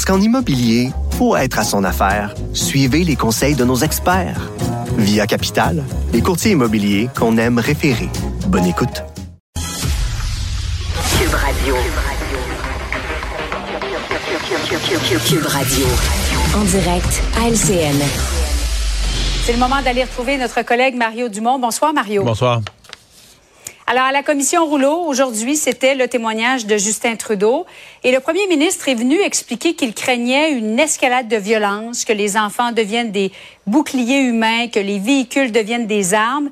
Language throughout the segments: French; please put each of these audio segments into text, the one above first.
Parce qu'en immobilier, pour être à son affaire, suivez les conseils de nos experts. Via Capital, les courtiers immobiliers qu'on aime référer. Bonne écoute. Cube Radio. Cube Radio. En direct à LCN. C'est le moment d'aller retrouver notre collègue Mario Dumont. Bonsoir, Mario. Bonsoir. Alors, à la commission Rouleau, aujourd'hui, c'était le témoignage de Justin Trudeau. Et le premier ministre est venu expliquer qu'il craignait une escalade de violence, que les enfants deviennent des boucliers humains, que les véhicules deviennent des armes.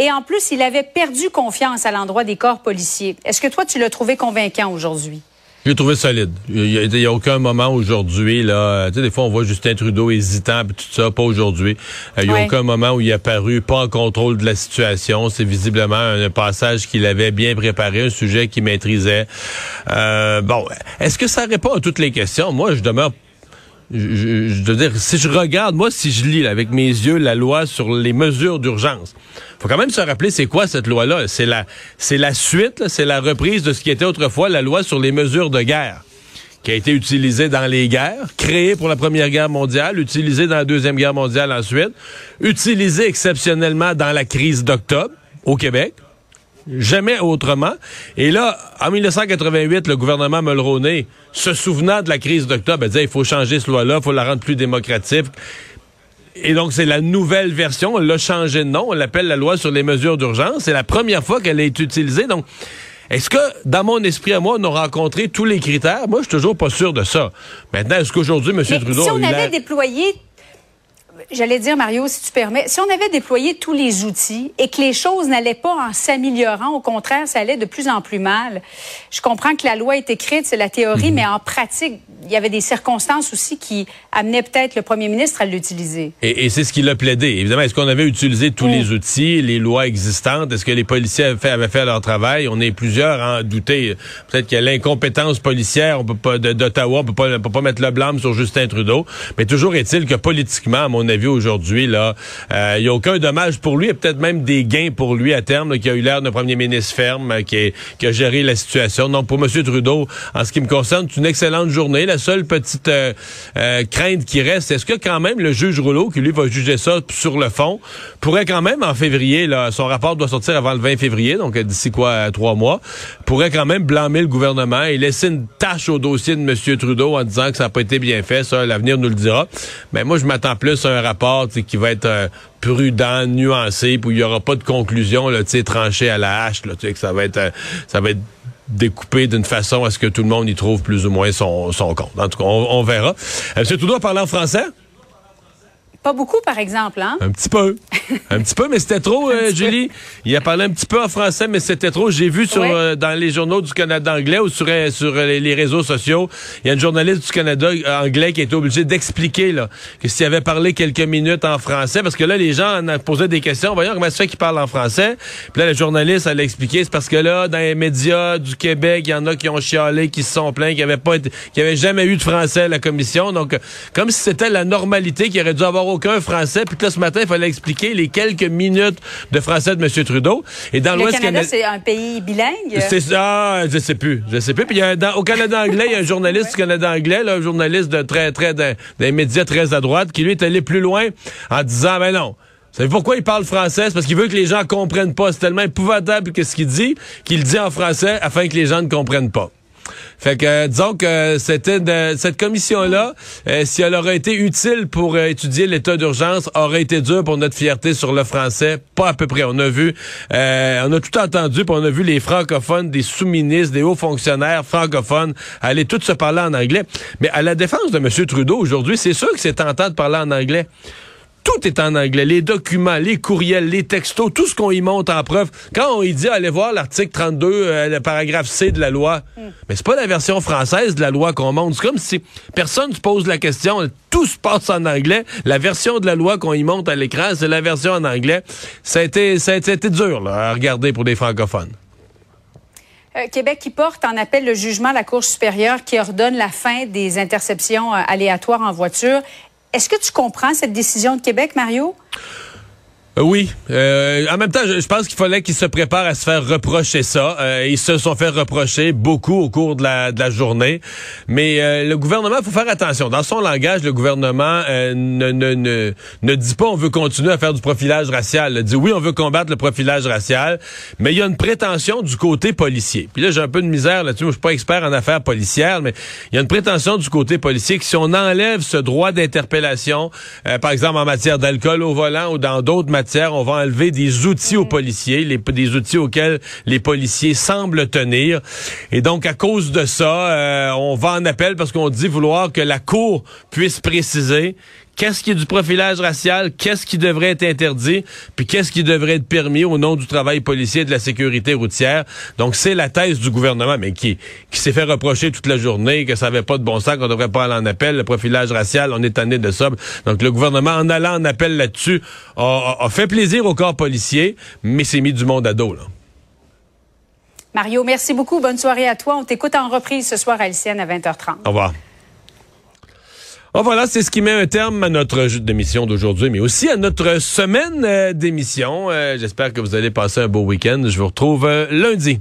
Et en plus, il avait perdu confiance à l'endroit des corps policiers. Est-ce que toi, tu l'as trouvé convaincant aujourd'hui? J'ai trouvé solide. Il n'y a, aucun moment aujourd'hui, là. Tu sais, des fois, on voit Justin Trudeau hésitant, puis tout ça, pas aujourd'hui. Il n'y a aucun moment où il a paru pas en contrôle de la situation. C'est visiblement un, passage qu'il avait bien préparé, un sujet qu'il maîtrisait. Euh, bon, est-ce que ça répond à toutes les questions? Moi, je demeure je, je, veux dire, si je regarde, moi, si je lis avec mes yeux la loi sur les mesures d'urgence, faut quand même se rappeler c'est quoi cette loi-là. C'est la, c'est la suite, c'est la reprise de ce qui était autrefois la loi sur les mesures de guerre qui a été utilisée dans les guerres, créée pour la Première Guerre mondiale, utilisée dans la Deuxième Guerre mondiale ensuite, utilisée exceptionnellement dans la crise d'octobre au Québec. Jamais autrement. Et là, en 1988, le gouvernement Mulroney, se souvenant de la crise d'octobre, disait il faut changer ce loi-là, il faut la rendre plus démocratique. Et donc, c'est la nouvelle version. On l'a changé de nom. On l'appelle la loi sur les mesures d'urgence. C'est la première fois qu'elle est utilisée. Donc, est-ce que, dans mon esprit à moi, on a rencontré tous les critères? Moi, je suis toujours pas sûr de ça. Maintenant, est-ce qu'aujourd'hui, M. Trudeau... Si on avait déployé J'allais dire, Mario, si tu permets, si on avait déployé tous les outils et que les choses n'allaient pas en s'améliorant, au contraire, ça allait de plus en plus mal. Je comprends que la loi est écrite, c'est la théorie, mhm. mais en pratique, il y avait des circonstances aussi qui amenaient peut-être le premier ministre à l'utiliser. Et, c'est ce qu'il a plaidé. Évidemment, est-ce qu'on avait utilisé tous les mm. outils, les lois existantes? Est-ce que les policiers avaient fait, avaient fait leur travail? On est plusieurs à en douter. Peut-être qu'il y a l'incompétence policière on peut pas, d'Ottawa, on pas, peut pas mettre le blâme sur Justin Trudeau. Mais toujours est-il que politiquement, à mon avis, aujourd'hui, là, euh, il n'y a aucun dommage pour lui et peut-être même des gains pour lui à terme, qui a eu l'air d'un premier ministre ferme, euh, qui, qui, a géré la situation. Donc, pour M. Trudeau, en ce qui me concerne, c'est une excellente journée. La seule petite euh, crainte qui reste, est-ce que quand même le juge Rouleau, qui lui va juger ça sur le fond, pourrait quand même en février, là, son rapport doit sortir avant le 20 février, donc d'ici quoi, trois mois, pourrait quand même blâmer le gouvernement et laisser une tâche au dossier de M. Trudeau en disant que ça n'a pas été bien fait. Ça, l'avenir nous le dira. Mais moi, je m'attends plus à un rapport qui va être euh, prudent, nuancé, où il n'y aura pas de conclusion là, tranchée à la hache, que ça va être euh, ça va être découpé d'une façon à ce que tout le monde y trouve plus ou moins son, compte. En tout cas, on, verra. Euh, M. Trudeau parler en français? Pas beaucoup, par exemple, hein? Un petit peu. un petit peu, mais c'était trop, euh, Julie. Il a parlé un petit peu en français, mais c'était trop. J'ai vu sur euh, dans les journaux du Canada anglais ou sur, euh, sur les, réseaux sociaux, il y a une journaliste du Canada anglais qui a été obligée d'expliquer là, que s'il avait parlé quelques minutes en français, parce que là, les gens en posaient des questions. Voyons comment ça fait qu'il parle en français. Puis là, la journaliste, elle a expliqué, c'est parce que là, dans les médias du Québec, il y en a qui ont chialé, qui se sont plaints, qui n'avaient pas qui avaient jamais eu de français à la commission. Donc, comme si c'était la normalité qu'il aurait dû avoir aucun français. Puis là, ce matin, il fallait expliquer les quelques minutes de français de M. Trudeau. Et dans l'Ouest Canada, c'est un pays bilingue? C'est ça, je sais plus. Je sais plus. Puis il y a au Canada anglais, il y a un journaliste du Canada anglais, là, un journaliste de très, très, d'un médias très à droite, qui lui est allé plus loin en disant, ben non. Vous savez pourquoi il parle français? C'est parce qu'il veut que les gens comprennent pas. C'est tellement épouvantable que ce qu'il dit, qu'il dit en français afin que les gens ne comprennent pas. Fait que euh, disons que c'était cette commission-là, euh, si elle aurait été utile pour euh, étudier l'état d'urgence, aurait été dure pour notre fierté sur le français. Pas à peu près. On a vu, on a tout entendu, puis on a vu les francophones, des sous-ministres, des hauts fonctionnaires francophones aller tous se parler en anglais. Mais à la défense de M. Trudeau aujourd'hui, c'est sûr que c'est tentant de parler en anglais. Tout est en anglais. Les documents, les courriels, les textos, tout ce qu'on y monte en preuve. Quand on y dit, allez voir l'article 32, euh, le paragraphe C de la loi, mm. mais c'est pas la version française de la loi qu'on monte. C'est comme si personne se pose la question. Tout se passe en anglais. La version de la loi qu'on y monte à l'écran, c'est la version en anglais. Ça a été, ça a été dur là, à regarder pour des francophones. Euh, Québec qui porte en appel le jugement de la Cour supérieure qui ordonne la fin des interceptions euh, aléatoires en voiture. Est-ce que tu comprends cette décision de Québec, Mario? Euh, oui. Euh, en même temps, je, pense qu'il fallait qu'ils se préparent à se faire reprocher ça. Euh, ils se sont fait reprocher beaucoup au cours de la, journée. Mais le gouvernement, faut faire attention. Dans son langage, le gouvernement ne, ne, ne, ne, dit pas on veut continuer à faire du profilage racial. Il dit oui, on veut combattre le profilage racial, mais il y a une prétention du côté policier. Puis là, j'ai un peu de misère là-dessus. je suis pas expert en affaires policières, mais il y a une prétention du côté policier que si on enlève ce droit d'interpellation, par exemple en matière d'alcool au volant ou dans d'autres matières, on va enlever des outils aux policiers, les, des outils auxquels les policiers semblent tenir. Et donc, à cause de ça, euh, on va en appel parce qu'on dit vouloir que la Cour puisse préciser qu'est-ce qui est du profilage racial, qu'est-ce qui devrait être interdit, puis qu'est-ce qui devrait être permis au nom du travail policier et de la sécurité routière? Donc, c'est la thèse du gouvernement, mais qui, qui s'est fait reprocher toute la journée que ça n'avait pas de bon sens, qu'on devrait pas aller en appel. Le profilage racial, on est tanné de ça. Donc, le gouvernement, en allant en appel là-dessus, a, fait plaisir au corps policier, mais s'est mis du monde à dos, là. Mario, merci beaucoup. Bonne soirée à toi. On t'écoute en reprise ce soir à LCN à 20h30. Au revoir. Oh, voilà, c'est ce qui met un terme à notre d'émission d'aujourd'hui, mais aussi à notre semaine euh, d'émission. Euh, j'espère que vous allez passer un beau week-end. Je vous retrouve euh, lundi.